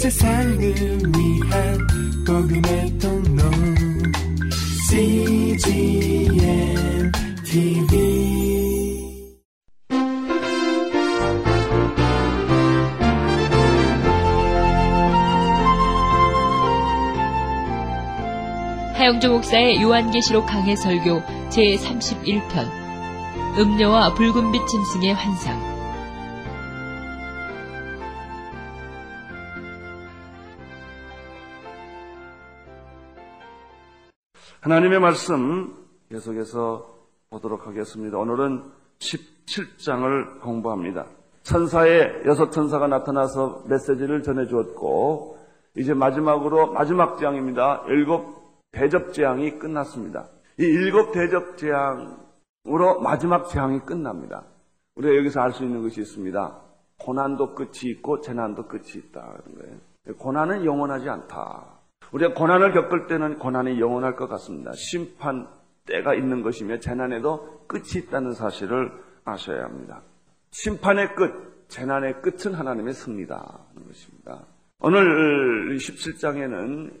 세상을 위한 복음의 통로. CGM TV 하영조 목사의 요한계시록 강해 설교 제31편. 음녀와 붉은빛 짐승의 환상 하나님의 말씀 계속해서 보도록 하겠습니다. 오늘은 17장을 공부합니다. 천사의 여섯 천사가 나타나서 메시지를 전해 주었고 이제 마지막으로 마지막 재앙입니다. 일곱 대접 재앙이 끝났습니다. 이 일곱 대접 재앙으로 마지막 재앙이 끝납니다. 우리가 여기서 알 수 있는 것이 있습니다. 고난도 끝이 있고 재난도 끝이 있다. 고난은 영원하지 않다. 우리가 고난을 겪을 때는 고난이 영원할 것 같습니다. 심판 때가 있는 것이며 재난에도 끝이 있다는 사실을 아셔야 합니다. 심판의 끝, 재난의 끝은 하나님의 승리다. 는 것입니다. 오늘 17장에는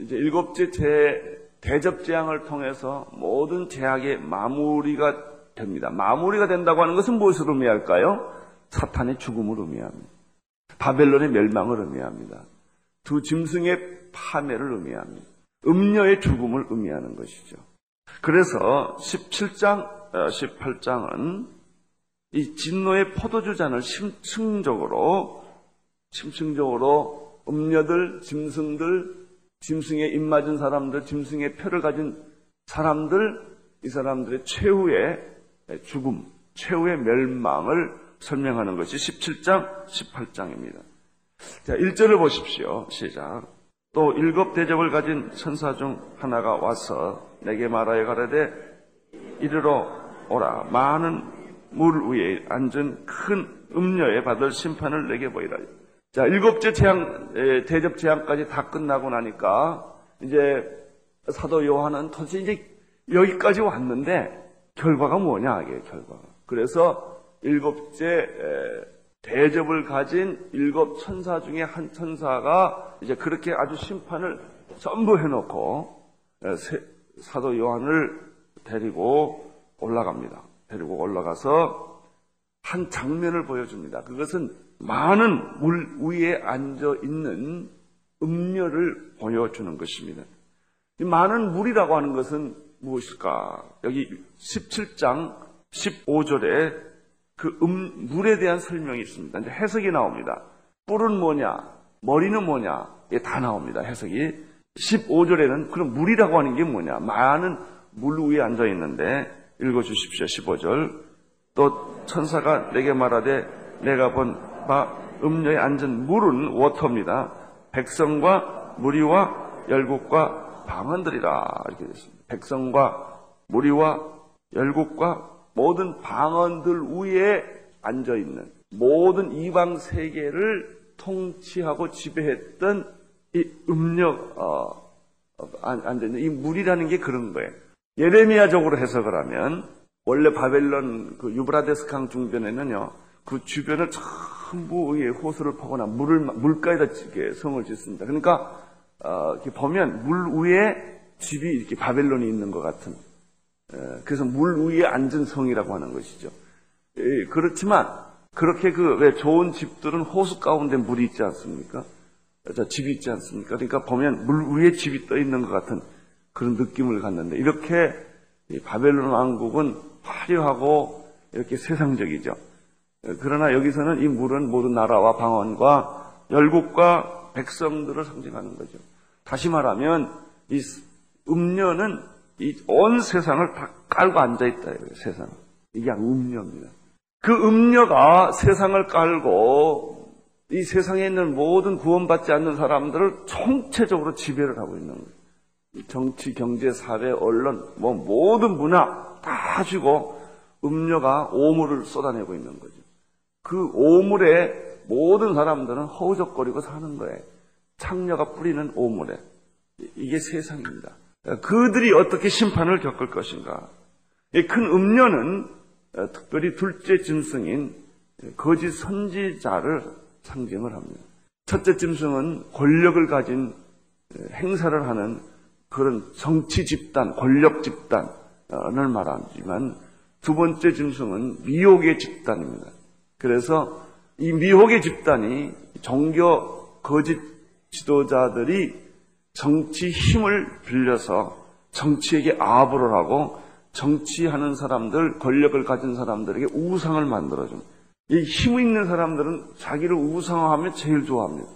이제 일곱째 제 대접 재앙을 통해서 모든 제약의 마무리가 됩니다. 마무리가 된다고 하는 것은 무엇을 의미할까요? 사탄의 죽음을 의미합니다. 바벨론의 멸망을 의미합니다. 두 짐승의 파멸을 의미합니다. 음녀의 죽음을 의미하는 것이죠. 그래서 17장, 18장은 이 진노의 포도주 잔을 심층적으로, 심층적으로 음녀들, 짐승들, 짐승에 입 맞은 사람들, 짐승의 표를 가진 사람들, 이 사람들의 최후의 죽음, 최후의 멸망을 설명하는 것이 17장, 18장입니다. 자, 1절을 보십시오. 시작. 또 일곱 대접을 가진 천사 중 하나가 와서 내게 말하여 가라되 이르러 오라. 많은 물 위에 앉은 큰 음녀에 받을 심판을 내게 보이라. 자, 일곱째 재앙, 대접 재앙까지 다 끝나고 나니까 이제 사도 요한은 도대체 이제 여기까지 왔는데 결과가 뭐냐, 이게 결과가. 그래서 일곱째 대접을 가진 일곱 천사 중에 한 천사가 이제 그렇게 아주 심판을 전부 해놓고 사도 요한을 데리고 올라갑니다. 데리고 올라가서 한 장면을 보여줍니다. 그것은 많은 물 위에 앉아 있는 음료를 보여주는 것입니다. 이 많은 물이라고 하는 것은 무엇일까? 여기 17장 15절에 그 음, 물에 대한 설명이 있습니다. 이제 해석이 나옵니다. 뿔은 뭐냐? 머리는 뭐냐? 이게 다 나옵니다. 해석이. 15절에는 그럼 물이라고 하는 게 뭐냐? 많은 물 위에 앉아 있는데 읽어 주십시오. 15절. 또 천사가 내게 말하되 내가 본 바 음료에 앉은 물은 워터입니다. 백성과 무리와 열국과 방언들이라 이렇게 됐습니다. 백성과 무리와 열국과 모든 방언들 위에 앉아 있는 모든 이방 세계를 통치하고 지배했던 이 음력 어, 어 앉아 있는 이 물이라는 게 그런 거예요. 예레미야적으로 해석을 하면 원래 바벨론 그 유브라데스 강 중변에는요 그 주변을 전부 의 호수를 파거나 물을 물가에다 이렇게 성을 짓습니다. 그러니까 어, 이렇게 보면 물 위에 집이 이렇게 바벨론이 있는 것 같은 그래서 물 위에 앉은 성이라고 하는 것이죠. 그렇지만 그렇게 그 왜 좋은 집들은 호수 가운데 물이 있지 않습니까? 집이 있지 않습니까? 그러니까 보면 물 위에 집이 떠 있는 것 같은 그런 느낌을 갖는데 이렇게 바벨론 왕국은 화려하고 이렇게 세상적이죠. 그러나 여기서는 이 물은 모든 나라와 방언과 열국과 백성들을 상징하는 거죠. 다시 말하면 이 음료는 이 온 세상을 다 깔고 앉아있다, 세상. 이게 음녀입니다. 그 음녀가 세상을 깔고 이 세상에 있는 모든 구원받지 않는 사람들을 총체적으로 지배를 하고 있는 거예요. 정치, 경제, 사회, 언론, 뭐 모든 문화 다 주고 음녀가 오물을 쏟아내고 있는 거죠. 그 오물에 모든 사람들은 허우적거리고 사는 거예요. 창녀가 뿌리는 오물에. 이게 세상입니다. 그들이 어떻게 심판을 겪을 것인가. 큰 음료는 어, 특별히 둘째 짐승인 거짓 선지자를 상징을 합니다. 첫째 짐승은 권력을 가진 행사를 하는 그런 정치 집단, 권력 집단을 말하지만 두 번째 짐승은 미혹의 집단입니다. 그래서 이 미혹의 집단이 종교 거짓 지도자들이 정치 힘을 빌려서 정치에게 아부를 하고 정치하는 사람들, 권력을 가진 사람들에게 우상을 만들어줍니다. 이힘 있는 사람들은 자기를 우상화하면 제일 좋아합니다.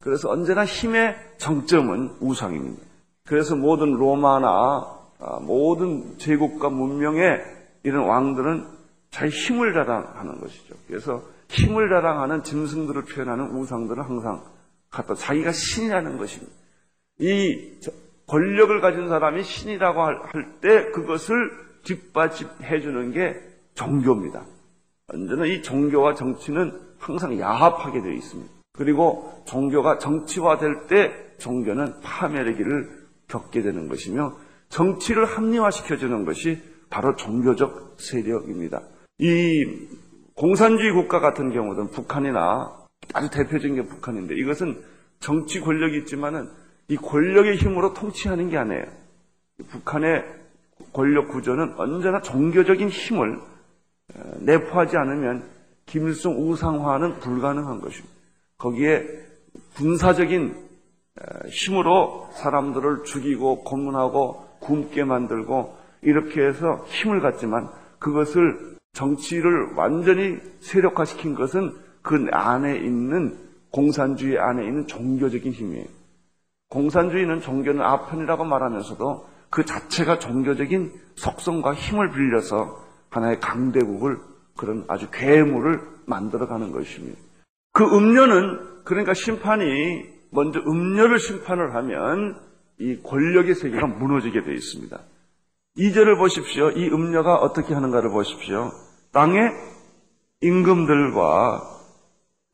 그래서 언제나 힘의 정점은 우상입니다. 그래서 모든 로마나 아, 모든 제국과 문명의 이런 왕들은 자기 힘을 자랑하는 것이죠. 그래서 힘을 자랑하는 짐승들을 표현하는 우상들을 항상 갖다 자기가 신이라는 것입니다. 이 권력을 가진 사람이 신이라고 할 때 그것을 뒷받침해 주는 게 종교입니다. 언제나 이 종교와 정치는 항상 야합하게 되어 있습니다. 그리고 종교가 정치화될 때 종교는 파멸의 길을 겪게 되는 것이며 정치를 합리화시켜주는 것이 바로 종교적 세력입니다. 이 공산주의 국가 같은 경우는 북한이나 아주 대표적인 게 북한인데 이것은 정치 권력이 있지만은 이 권력의 힘으로 통치하는 게 아니에요. 북한의 권력 구조는 언제나 종교적인 힘을 내포하지 않으면 김일성 우상화는 불가능한 것입니다. 거기에 군사적인 힘으로 사람들을 죽이고 고문하고 굶게 만들고 이렇게 해서 힘을 갖지만 그것을 정치를 완전히 세력화시킨 것은 그 안에 있는 공산주의 안에 있는 종교적인 힘이에요. 공산주의는 종교는 아편이라고 말하면서도 그 자체가 종교적인 속성과 힘을 빌려서 하나의 강대국을 그런 아주 괴물을 만들어가는 것입니다. 그 음료는 그러니까 심판이 먼저 음료를 심판을 하면 이 권력의 세계가 무너지게 되어 있습니다. 2절을 보십시오. 이 음료가 어떻게 하는가를 보십시오. 땅의 임금들과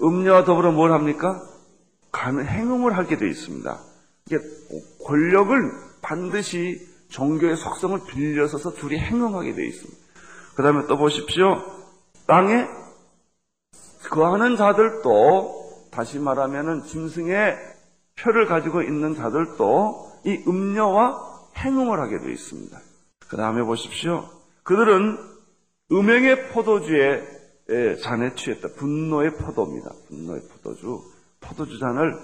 음료와 더불어 뭘 합니까? 가는 행음을 하게 되어 있습니다. 이게 권력을 반드시 종교의 속성을 빌려서서 둘이 행음하게 되어 있습니다. 그 다음에 또 보십시오. 땅에 거하는 자들도 다시 말하면은 짐승의 표를 가지고 있는 자들도 이 음료와 행음을 하게 되어 있습니다. 그 다음에 보십시오. 그들은 음행의 포도주에 잔에 취했다. 분노의 포도입니다. 분노의 포도주. 포도주 잔을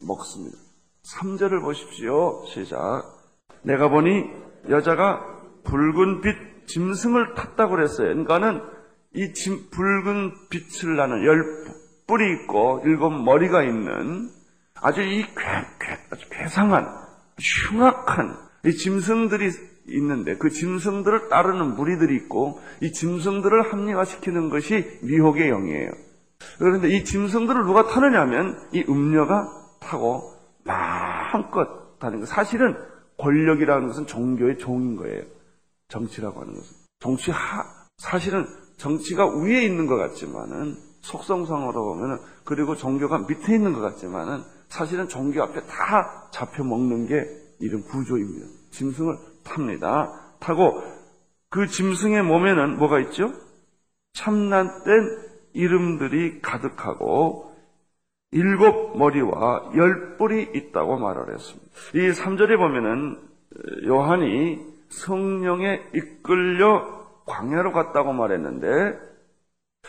먹습니다. 3절을 보십시오. 시작. 내가 보니 여자가 붉은 빛 짐승을 탔다고 그랬어요. 그러니까는 이 짐, 붉은 빛을 나는 열 뿔이 있고 일곱 머리가 있는 아주 이 괴, 괴, 아주 괴상한 흉악한 이 짐승들이 있는데 그 짐승들을 따르는 무리들이 있고 이 짐승들을 합리화시키는 것이 미혹의 영이에요. 그런데 이 짐승들을 누가 타느냐면 이 음녀가 타고 마음껏 타는 거. 사실은 권력이라는 것은 종교의 종인 거예요. 정치라고 하는 것은. 정치 하, 사실은 정치가 위에 있는 것 같지만은 속성상으로 보면은 그리고 종교가 밑에 있는 것 같지만은 사실은 종교 앞에 다 잡혀 먹는 게 이런 구조입니다. 짐승을 탑니다. 타고 그 짐승의 몸에는 뭐가 있죠? 참난된 이름들이 가득하고 일곱 머리와 열 뿔이 있다고 말을 했습니다. 이 3절에 보면은 요한이 성령에 이끌려 광야로 갔다고 말했는데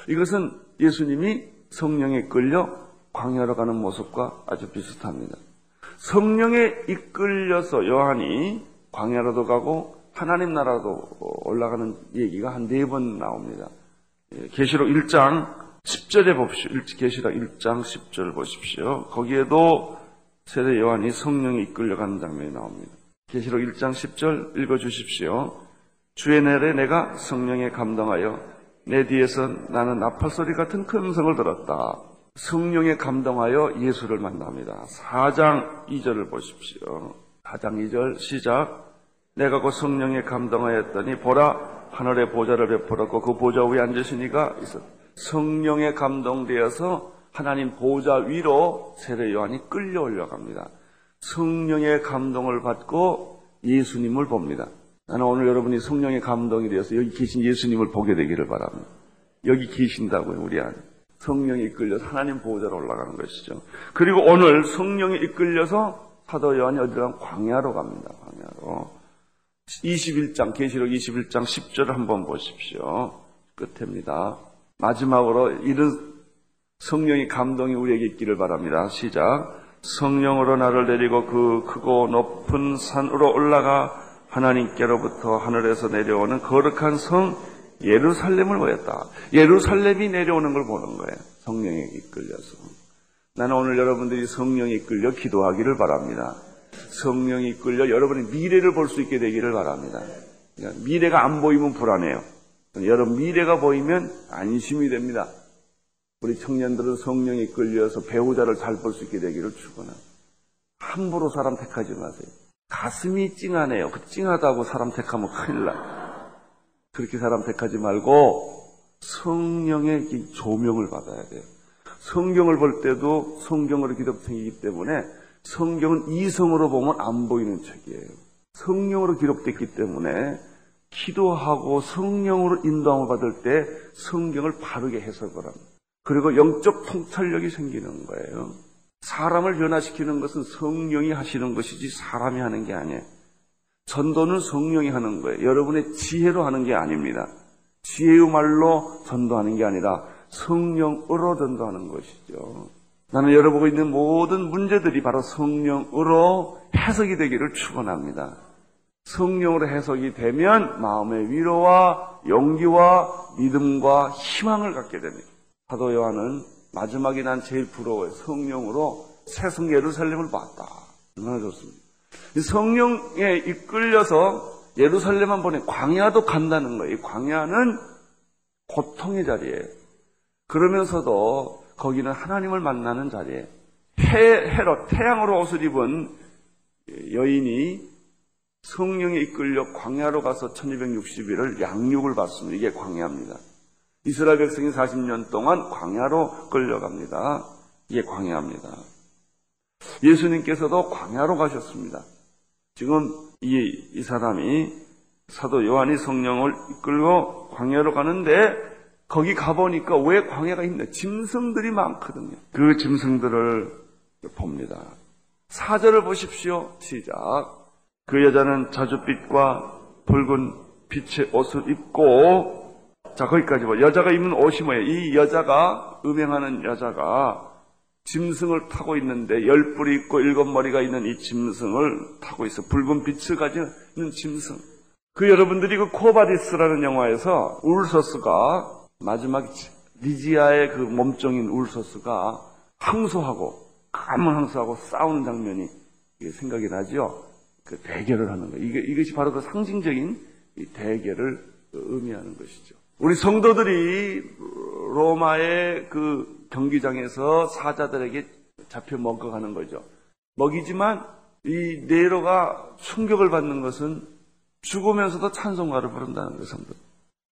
이것은 예수님이 성령에 끌려 광야로 가는 모습과 아주 비슷합니다. 성령에 이끌려서 요한이 광야로도 가고 하나님 나라도 올라가는 얘기가 한 네 번 나옵니다. 예, 계시록 1장 10절에 봅시오. 계시록 1장 10절 보십시오. 거기에도 세례 요한이 성령에 이끌려가는 장면이 나옵니다. 계시록 1장 10절 읽어 주십시오. 주의 날에 내가 성령에 감동하여 내 뒤에서 나는 나팔 소리 같은 큰 음성을 들었다. 성령에 감동하여 예수를 만납니다. 4장 2절을 보십시오. 4장 2절 시작. 내가 그 성령에 감동하였더니 보라 하늘의 보좌를 베풀었고 그 보좌 위에 앉으시니가 있었. 성령에 감동되어서 하나님 보좌 위로 세례 요한이 끌려 올라갑니다. 성령의 감동을 받고 예수님을 봅니다. 나는 오늘 여러분이 성령의 감동이 되어서 여기 계신 예수님을 보게 되기를 바랍니다. 여기 계신다고요, 우리 안에. 성령이 이끌려서 하나님 보호자로 올라가는 것이죠. 그리고 오늘 성령이 이끌려서 사도 요한이 어디로 광야로 갑니다. 광야로. 21장, 계시록 21장 10절을 한번 보십시오. 끝입니다. 마지막으로 이런 성령의 감동이 우리에게 있기를 바랍니다. 시작. 성령으로 나를 데리고 그 크고 높은 산으로 올라가 하나님께로부터 하늘에서 내려오는 거룩한 성 예루살렘을 보였다. 예루살렘이 내려오는 걸 보는 거예요. 성령에 이끌려서. 나는 오늘 여러분들이 성령에 이끌려 기도하기를 바랍니다. 성령이 이끌려 여러분의 미래를 볼 수 있게 되기를 바랍니다. 미래가 안 보이면 불안해요. 여러분 미래가 보이면 안심이 됩니다. 우리 청년들은 성령에 이끌려서 배우자를 잘 볼 수 있게 되기를 축원합니다. 함부로 사람 택하지 마세요. 가슴이 찡하네요. 그 찡하다고 사람 택하면 큰일 나. 그렇게 사람 택하지 말고 성령의 이 조명을 받아야 돼요. 성경을 볼 때도 성경으로 기록되기 때문에 성경은 이성으로 보면 안 보이는 책이에요. 성령으로 기록됐기 때문에 기도하고 성령으로 인도함을 받을 때 성경을 바르게 해석을 합니다. 그리고 영적 통찰력이 생기는 거예요. 사람을 변화시키는 것은 성령이 하시는 것이지 사람이 하는 게 아니에요. 전도는 성령이 하는 거예요. 여러분의 지혜로 하는 게 아닙니다. 지혜의 말로 전도하는 게 아니라 성령으로 전도하는 것이죠. 나는 열어보고 있는 모든 문제들이 바로 성령으로 해석이 되기를 축원합니다. 성령으로 해석이 되면 마음의 위로와 용기와 믿음과 희망을 갖게 됩니다. 사도 요한은 마지막에 난 제일 부러워요. 성령으로 새성 예루살렘을 봤다. 얼마나 좋습니다. 성령에 이끌려서 예루살렘만 보내 광야도 간다는 거예요. 광야는 고통의 자리예요. 그러면서도 거기는 하나님을 만나는 자리에 해, 해로 태양으로 옷을 입은 여인이 성령에 이끌려 광야로 가서 1260일을 양육을 받습니다. 이게 광야입니다. 이스라엘 백성이 40년 동안 광야로 끌려갑니다. 이게 광야입니다. 예수님께서도 광야로 가셨습니다. 지금 이, 이 사람이 사도 요한이 성령을 이끌고 광야로 가는데 거기 가보니까 왜 광야가 있나? 짐승들이 많거든요. 그 짐승들을 봅니다. 사절을 보십시오. 시작. 그 여자는 자줏빛과 붉은 빛의 옷을 입고 자 거기까지 봐. 여자가 입는 옷이 뭐예요? 이 여자가 음행하는 여자가 짐승을 타고 있는데 열 뿔이 있고 일곱 머리가 있는 이 짐승을 타고 있어. 붉은 빛을 가지고 있는 짐승. 그 여러분들이 그 코바디스라는 영화에서 울서스가 마지막 리지아의 그 몸종인 울서스가 항소하고 까만 항소하고 싸우는 장면이 생각이 나죠. 그 대결을 하는 거예요. 이게, 이것이 바로 그 상징적인 대결을 의미하는 것이죠. 우리 성도들이 로마의 그 경기장에서 사자들에게 잡혀 먹어가는 거죠. 먹이지만 이 네로가 충격을 받는 것은 죽으면서도 찬송가를 부른다는 그 성도.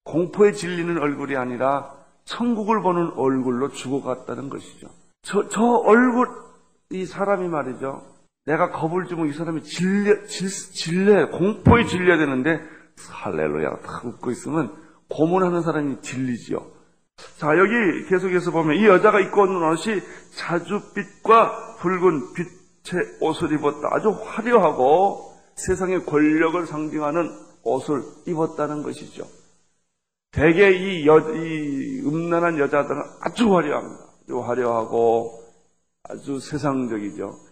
공포에 질리는 얼굴이 아니라 천국을 보는 얼굴로 죽어갔다는 것이죠. 저, 저 얼굴, 이 사람이 말이죠. 내가 겁을 주면 이 사람이 질려, 질, 질려, 공포에 질려야 되는데, 할렐루야, 다 웃고 있으면 고문하는 사람이 질리지요. 자, 여기 계속해서 보면 이 여자가 입고 있는 옷이 자줏빛과 붉은 빛의 옷을 입었다. 아주 화려하고 세상의 권력을 상징하는 옷을 입었다는 것이죠. 대개 이, 여, 이 음란한 여자들은 아주 화려합니다. 아주 화려하고 아주 세상적이죠.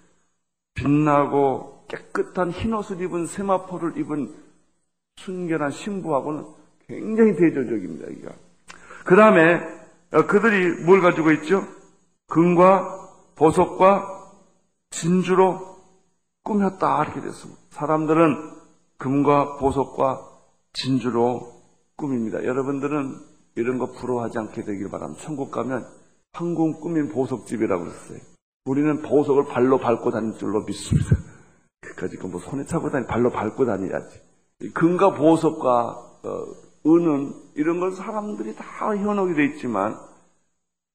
빛나고 깨끗한 흰 옷을 입은 세마포를 입은 순결한 신부하고는 굉장히 대조적입니다. 이가. 그 다음에 그들이 뭘 가지고 있죠? 금과 보석과 진주로 꾸몄다 이렇게 됐습니다. 사람들은 금과 보석과 진주로 꿈입니다. 여러분들은 이런 거 부러워하지 않게 되길 바랍니다. 천국 가면 황궁 꾸민 보석집이라고 그랬어요. 우리는 보석을 발로 밟고 다닐 줄로 믿습니다. 그까지 뭐 손에 차고 다니 발로 밟고 다니야지. 금과 보석과 어, 은은 이런 걸 사람들이 다 현혹이 돼 있지만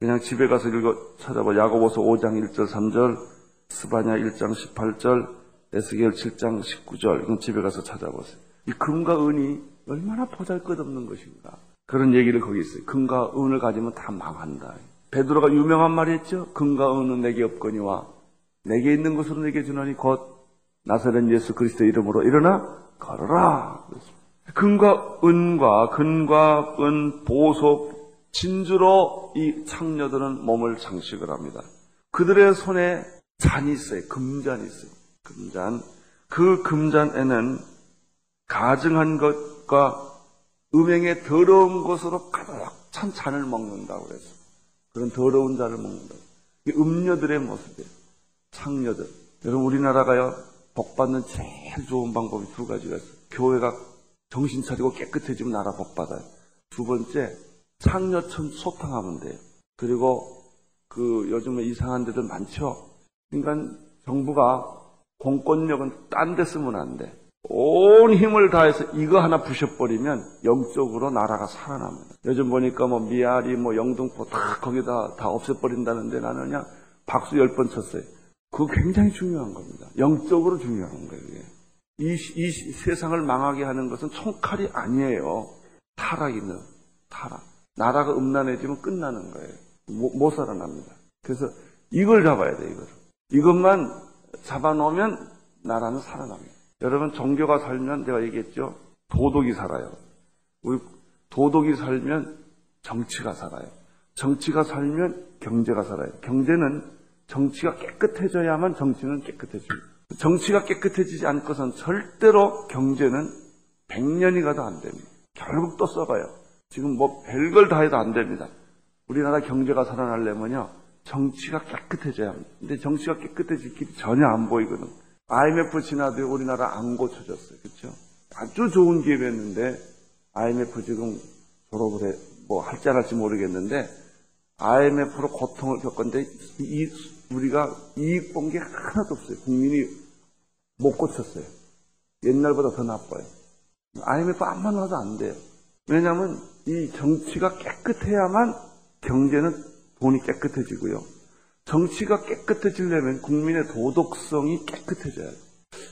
그냥 집에 가서 읽어 찾아봐 야고보서 5장 1절 3절 스바냐 1장 18절 에스겔 7장 19절 이건 집에 가서 찾아보세요. 이 금과 은이 얼마나 보잘것없는 것인가. 그런 얘기를 거기 있어요. 금과 은을 가지면 다 망한다. 베드로가 유명한 말이 있죠. 금과 은은 내게 없거니와 내게 있는 것으로 내게 주노니 곧 나사렛 예수 그리스도 이름으로 일어나 걸어라. 금과 은과 근과 은 보석 진주로 이 창녀들은 몸을 장식을 합니다. 그들의 손에 잔이 있어요. 금잔이 있어요. 금잔. 그 금잔에는 가증한 것과 음행의 더러운 것으로 가득 찬 잔을 먹는다고 그랬어요. 그런 더러운 잔을 먹는다. 이 음녀들의 모습이에요. 창녀들. 여러분 우리나라가요 복 받는 제일 좋은 방법이 두 가지가 있어요. 교회가 정신 차리고 깨끗해지면 나라 복 받아요. 두 번째 창녀천 소탕하면 돼요. 그리고 그 요즘에 이상한 데들 많죠. 그러니까 정부가 공권력은 딴 데 쓰면 안 돼. 온 힘을 다해서 이거 하나 부셔버리면 영적으로 나라가 살아납니다. 요즘 보니까 뭐 미아리, 뭐 영등포 다 거기다 다 없애버린다는데 나는 그냥 박수 열 번 쳤어요. 그거 굉장히 중요한 겁니다. 영적으로 중요한 거예요. 이, 이 세상을 망하게 하는 것은 총칼이 아니에요. 타락이는 타락. 나라가 음란해지면 끝나는 거예요. 못, 못 살아납니다. 그래서 이걸 잡아야 돼, 이걸. 이것만 잡아놓으면 나라는 살아납니다. 여러분, 종교가 살면 내가 얘기했죠? 도덕이 살아요. 우리 도덕이 살면 정치가 살아요. 정치가 살면 경제가 살아요. 경제는 정치가 깨끗해져야만 정치는 깨끗해집니다. 정치가 깨끗해지지 않고선 절대로 경제는 100년이 가도 안 됩니다. 결국 또 썩어요. 지금 뭐 별걸 다 해도 안 됩니다. 우리나라 경제가 살아나려면요. 정치가 깨끗해져야 합니다. 근데 정치가 깨끗해질 길이 전혀 안 보이거든. IMF 지나도 우리나라 안 고쳐졌어요. 그렇죠? 아주 좋은 기회였는데 IMF 지금 졸업을 해, 뭐 할지 안 할지 모르겠는데 IMF로 고통을 겪었는데 이, 우리가 이익 본 게 하나도 없어요. 국민이 못 고쳤어요. 옛날보다 더 나빠요. IMF 안만 와도 안 돼요. 왜냐하면 이 정치가 깨끗해야만 경제는 돈이 깨끗해지고요. 정치가 깨끗해지려면 국민의 도덕성이 깨끗해져야 돼요.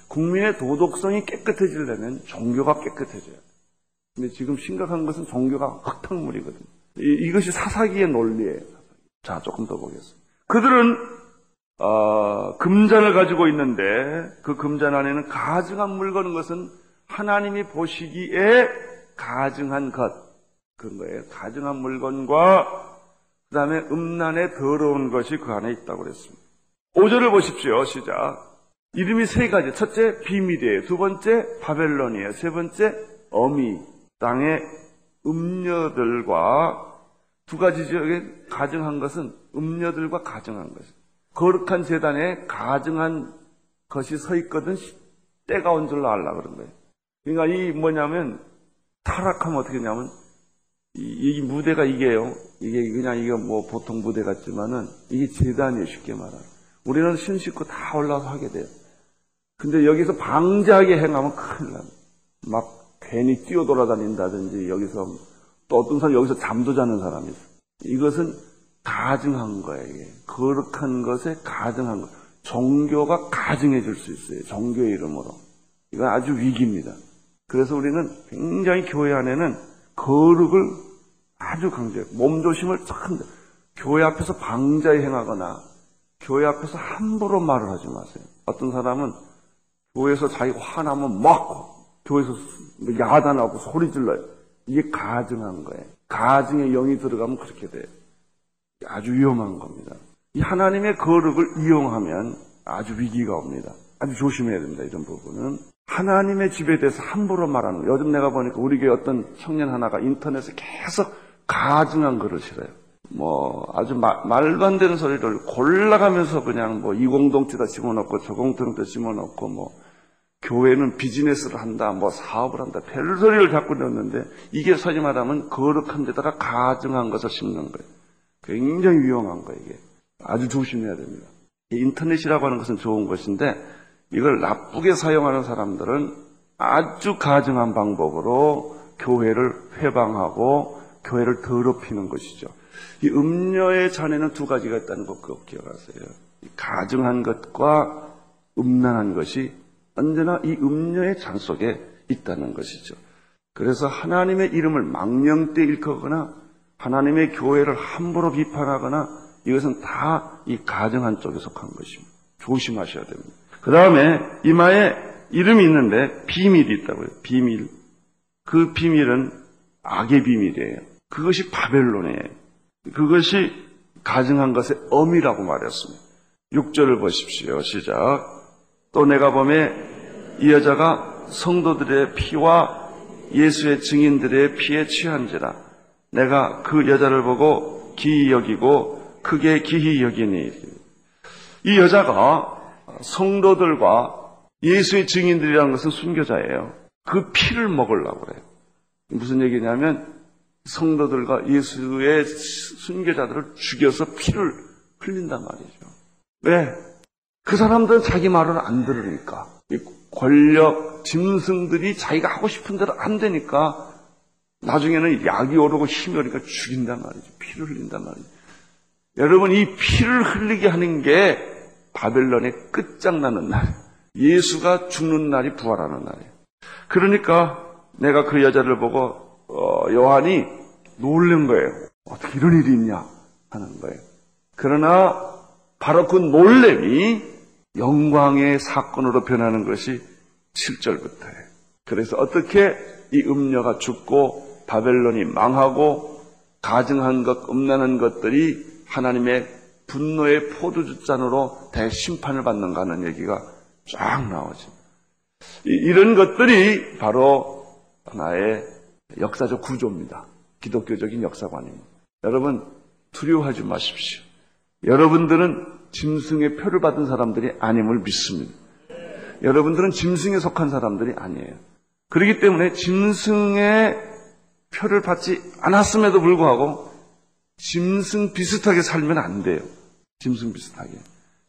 국민의 도덕성이 깨끗해지려면 종교가 깨끗해져야 돼요. 근데 지금 심각한 것은 종교가 흙탕물이거든요. 이, 것이 사사기의 논리예요. 자, 조금 더 보겠습니다. 그들은 어, 금잔을 가지고 있는데 그 금잔 안에는 가증한 물건인 것은 하나님이 보시기에 가증한 것 그런 거예요. 가증한 물건과 그 다음에 음란에 더러운 것이 그 안에 있다고 그랬습니다. 5절을 보십시오. 시작. 이름이 세 가지. 첫째 비밀이에요. 두 번째 바벨론이에요. 세 번째 어미. 땅의 음녀들과 두 가지 지역에 가증한 것은 음녀들과 가증한 것. 거룩한 재단에 가증한 것이 서 있거든 때가 온 줄로 알라 그런 거예요. 그러니까 이 뭐냐면 타락하면 어떻게 냐면 이, 이, 무대가 이게요. 이게 그냥 이게 뭐 보통 무대 같지만은 이게 재단이에요. 쉽게 말하면. 우리는 신 씻고 다 올라서 하게 돼요. 근데 여기서 방자하게 행하면 큰일 납니다. 막 괜히 뛰어 돌아다닌다든지 여기서 또 어떤 사람 여기서 잠도 자는 사람이 있어요. 이것은 가증한 거예요. 거룩한 것에 가증한 것. 종교가 가증해질 수 있어요. 종교의 이름으로. 이건 아주 위기입니다. 그래서 우리는 굉장히 교회 안에는 거룩을 아주 강조해요. 몸조심을 참 교회 앞에서 방자에 행하거나 교회 앞에서 함부로 말을 하지 마세요. 어떤 사람은 교회에서 자기가 화나면 막 교회에서 야단하고 소리 질러요. 이게 가증한 거예요. 가증의 영이 들어가면 그렇게 돼요. 아주 위험한 겁니다. 이 하나님의 거룩을 이용하면 아주 위기가 옵니다. 아주 조심해야 됩니다. 이런 부분은. 하나님의 집에 대해서 함부로 말하는 거예요. 요즘 내가 보니까 우리 교회 어떤 청년 하나가 인터넷에 계속 가증한 글을 실어요. 뭐 아주 마, 말도 안 되는 소리를 골라가면서 그냥 뭐 이 공동체다 심어놓고 저 공동체 심어놓고 뭐 교회는 비즈니스를 한다 뭐 사업을 한다 별소리를 자꾸 넣는데 이게 서지 말하면 거룩한 데다가 가증한 것을 심는 거예요. 굉장히 위험한 거예요 이게. 아주 조심해야 됩니다. 인터넷이라고 하는 것은 좋은 것인데 이걸 나쁘게 사용하는 사람들은 아주 가증한 방법으로 교회를 회방하고 교회를 더럽히는 것이죠. 이 음녀의 잔에는 두 가지가 있다는 것 꼭 기억하세요. 가증한 것과 음란한 것이 언제나 이 음녀의 잔 속에 있다는 것이죠. 그래서 하나님의 이름을 망령때 일컫거나 하나님의 교회를 함부로 비판하거나 이것은 다 이 가정 한쪽에 속한 것입니다. 조심하셔야 됩니다. 그 다음에 이마에 이름이 있는데 비밀이 있다고요. 비밀. 그 비밀은 악의 비밀이에요. 그것이 바벨론이에요. 그것이 가증한 것의 엄이라고 말했습니다. 6절을 보십시오. 시작. 또 내가 보매 이 여자가 성도들의 피와 예수의 증인들의 피에 취한지라 내가 그 여자를 보고 기이 여기고 크게 기이 여기니 이 여자가 성도들과 예수의 증인들이라는 것은 순교자예요. 그 피를 먹으려고 그래요. 무슨 얘기냐면 성도들과 예수의 순교자들을 죽여서 피를 흘린단 말이죠. 왜? 그 사람들은 자기 말을 안 들으니까. 권력, 짐승들이 자기가 하고 싶은 대로 안 되니까 나중에는 약이 오르고 힘이 오니까 죽인단 말이죠. 피를 흘린단 말이죠. 여러분, 이 피를 흘리게 하는 게 바벨론의 끝장나는 날. 예수가 죽는 날이 부활하는 날이에요. 그러니까 내가 그 여자를 보고 어, 요한이 놀란 거예요. 어떻게 이런 일이 있냐 하는 거예요. 그러나 바로 그 놀램이 영광의 사건으로 변하는 것이 7절부터예요. 그래서 어떻게 이 음녀가 죽고 바벨론이 망하고 가증한 것, 음란한 것들이 하나님의 분노의 포도주잔으로 대심판을 받는가 하는 얘기가 쫙 나오죠. 이런 것들이 바로 하나의 역사적 구조입니다. 기독교적인 역사관입니다. 여러분, 두려워하지 마십시오. 여러분들은 짐승의 표를 받은 사람들이 아님을 믿습니다. 여러분들은 짐승에 속한 사람들이 아니에요. 그렇기 때문에 짐승의 표를 받지 않았음에도 불구하고 짐승 비슷하게 살면 안 돼요. 짐승 비슷하게.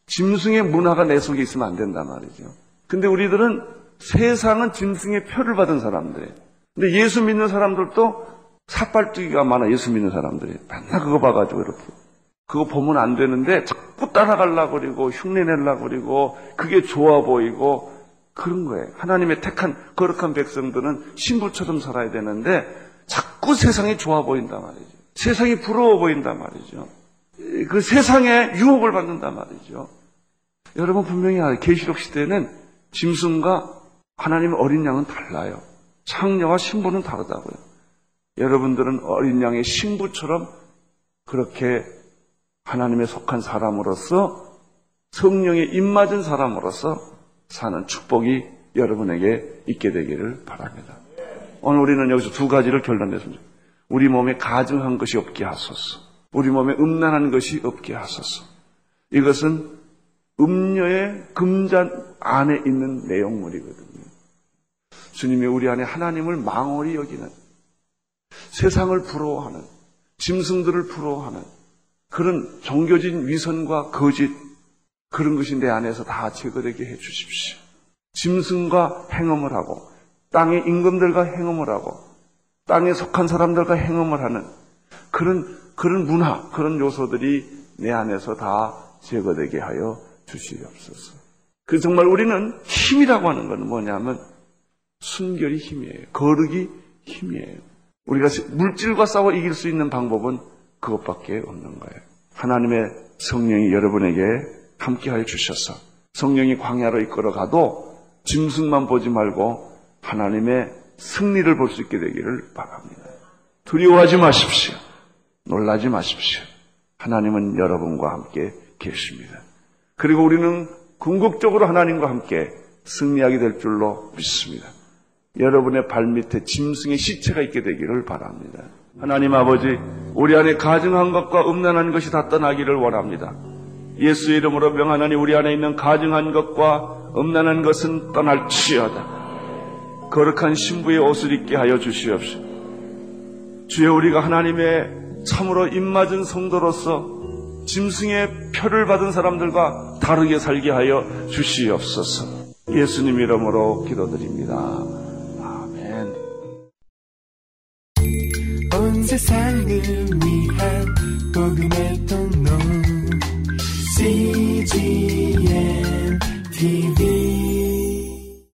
짐승의 문화가 내 속에 있으면 안 된단 말이죠. 근데 우리들은 세상은 짐승의 표를 받은 사람들이에요. 근데 예수 믿는 사람들도 삿발뜨기가 많아, 예수 믿는 사람들이. 맨날 그거 봐가지고 이렇게. 그거 보면 안 되는데 자꾸 따라가려고 그러고 흉내내려고 그러고 그게 좋아 보이고 그런 거예요. 하나님의 택한 거룩한 백성들은 신부처럼 살아야 되는데 자꾸 세상이 좋아 보인단 말이죠. 세상이 부러워 보인단 말이죠. 그 세상에 유혹을 받는단 말이죠. 여러분 분명히 알아요. 계시록 시대에는 짐승과 하나님 어린 양은 달라요. 창녀와 신부는 다르다고요. 여러분들은 어린 양의 신부처럼 그렇게 하나님의 속한 사람으로서 성령의 입맞은 사람으로서 사는 축복이 여러분에게 있게 되기를 바랍니다. 오늘 우리는 여기서 두 가지를 결론냈습니다. 우리 몸에 가증한 것이 없게 하소서. 우리 몸에 음란한 것이 없게 하소서. 이것은 음녀의 금잔 안에 있는 내용물이거든요. 주님이 우리 안에 하나님을 망홀히 여기는 세상을 부러워하는 짐승들을 부러워하는 그런 종교진 위선과 거짓 그런 것이 내 안에서 다 제거되게 해 주십시오. 짐승과 행음을 하고 땅의 임금들과 행음을 하고 땅에 속한 사람들과 행음을 하는 그런 그런 문화 그런 요소들이 내 안에서 다 제거되게 하여 주시옵소서. 그 정말 우리는 힘이라고 하는 것은 뭐냐면 순결이 힘이에요. 거룩이 힘이에요. 우리가 물질과 싸워 이길 수 있는 방법은 그것밖에 없는 거예요. 하나님의 성령이 여러분에게 함께하여 주셔서 성령이 광야로 이끌어 가도 짐승만 보지 말고 하나님의 승리를 볼 수 있게 되기를 바랍니다. 두려워하지 마십시오. 놀라지 마십시오. 하나님은 여러분과 함께 계십니다. 그리고 우리는 궁극적으로 하나님과 함께 승리하게 될 줄로 믿습니다. 여러분의 발밑에 짐승의 시체가 있게 되기를 바랍니다. 하나님 아버지, 우리 안에 가증한 것과 음란한 것이 다 떠나기를 원합니다. 예수 이름으로 명하나니 우리 안에 있는 가증한 것과 음란한 것은 떠날지어다. 거룩한 신부의 옷을 입게 하여 주시옵시오. 주여 우리가 하나님의 참으로 입맞은 성도로서 짐승의 표를 받은 사람들과 다르게 살게 하여 주시옵소서. 예수님 이름으로 기도드립니다. 아멘. 온 세상을 위한 복음의 통로 CGM TV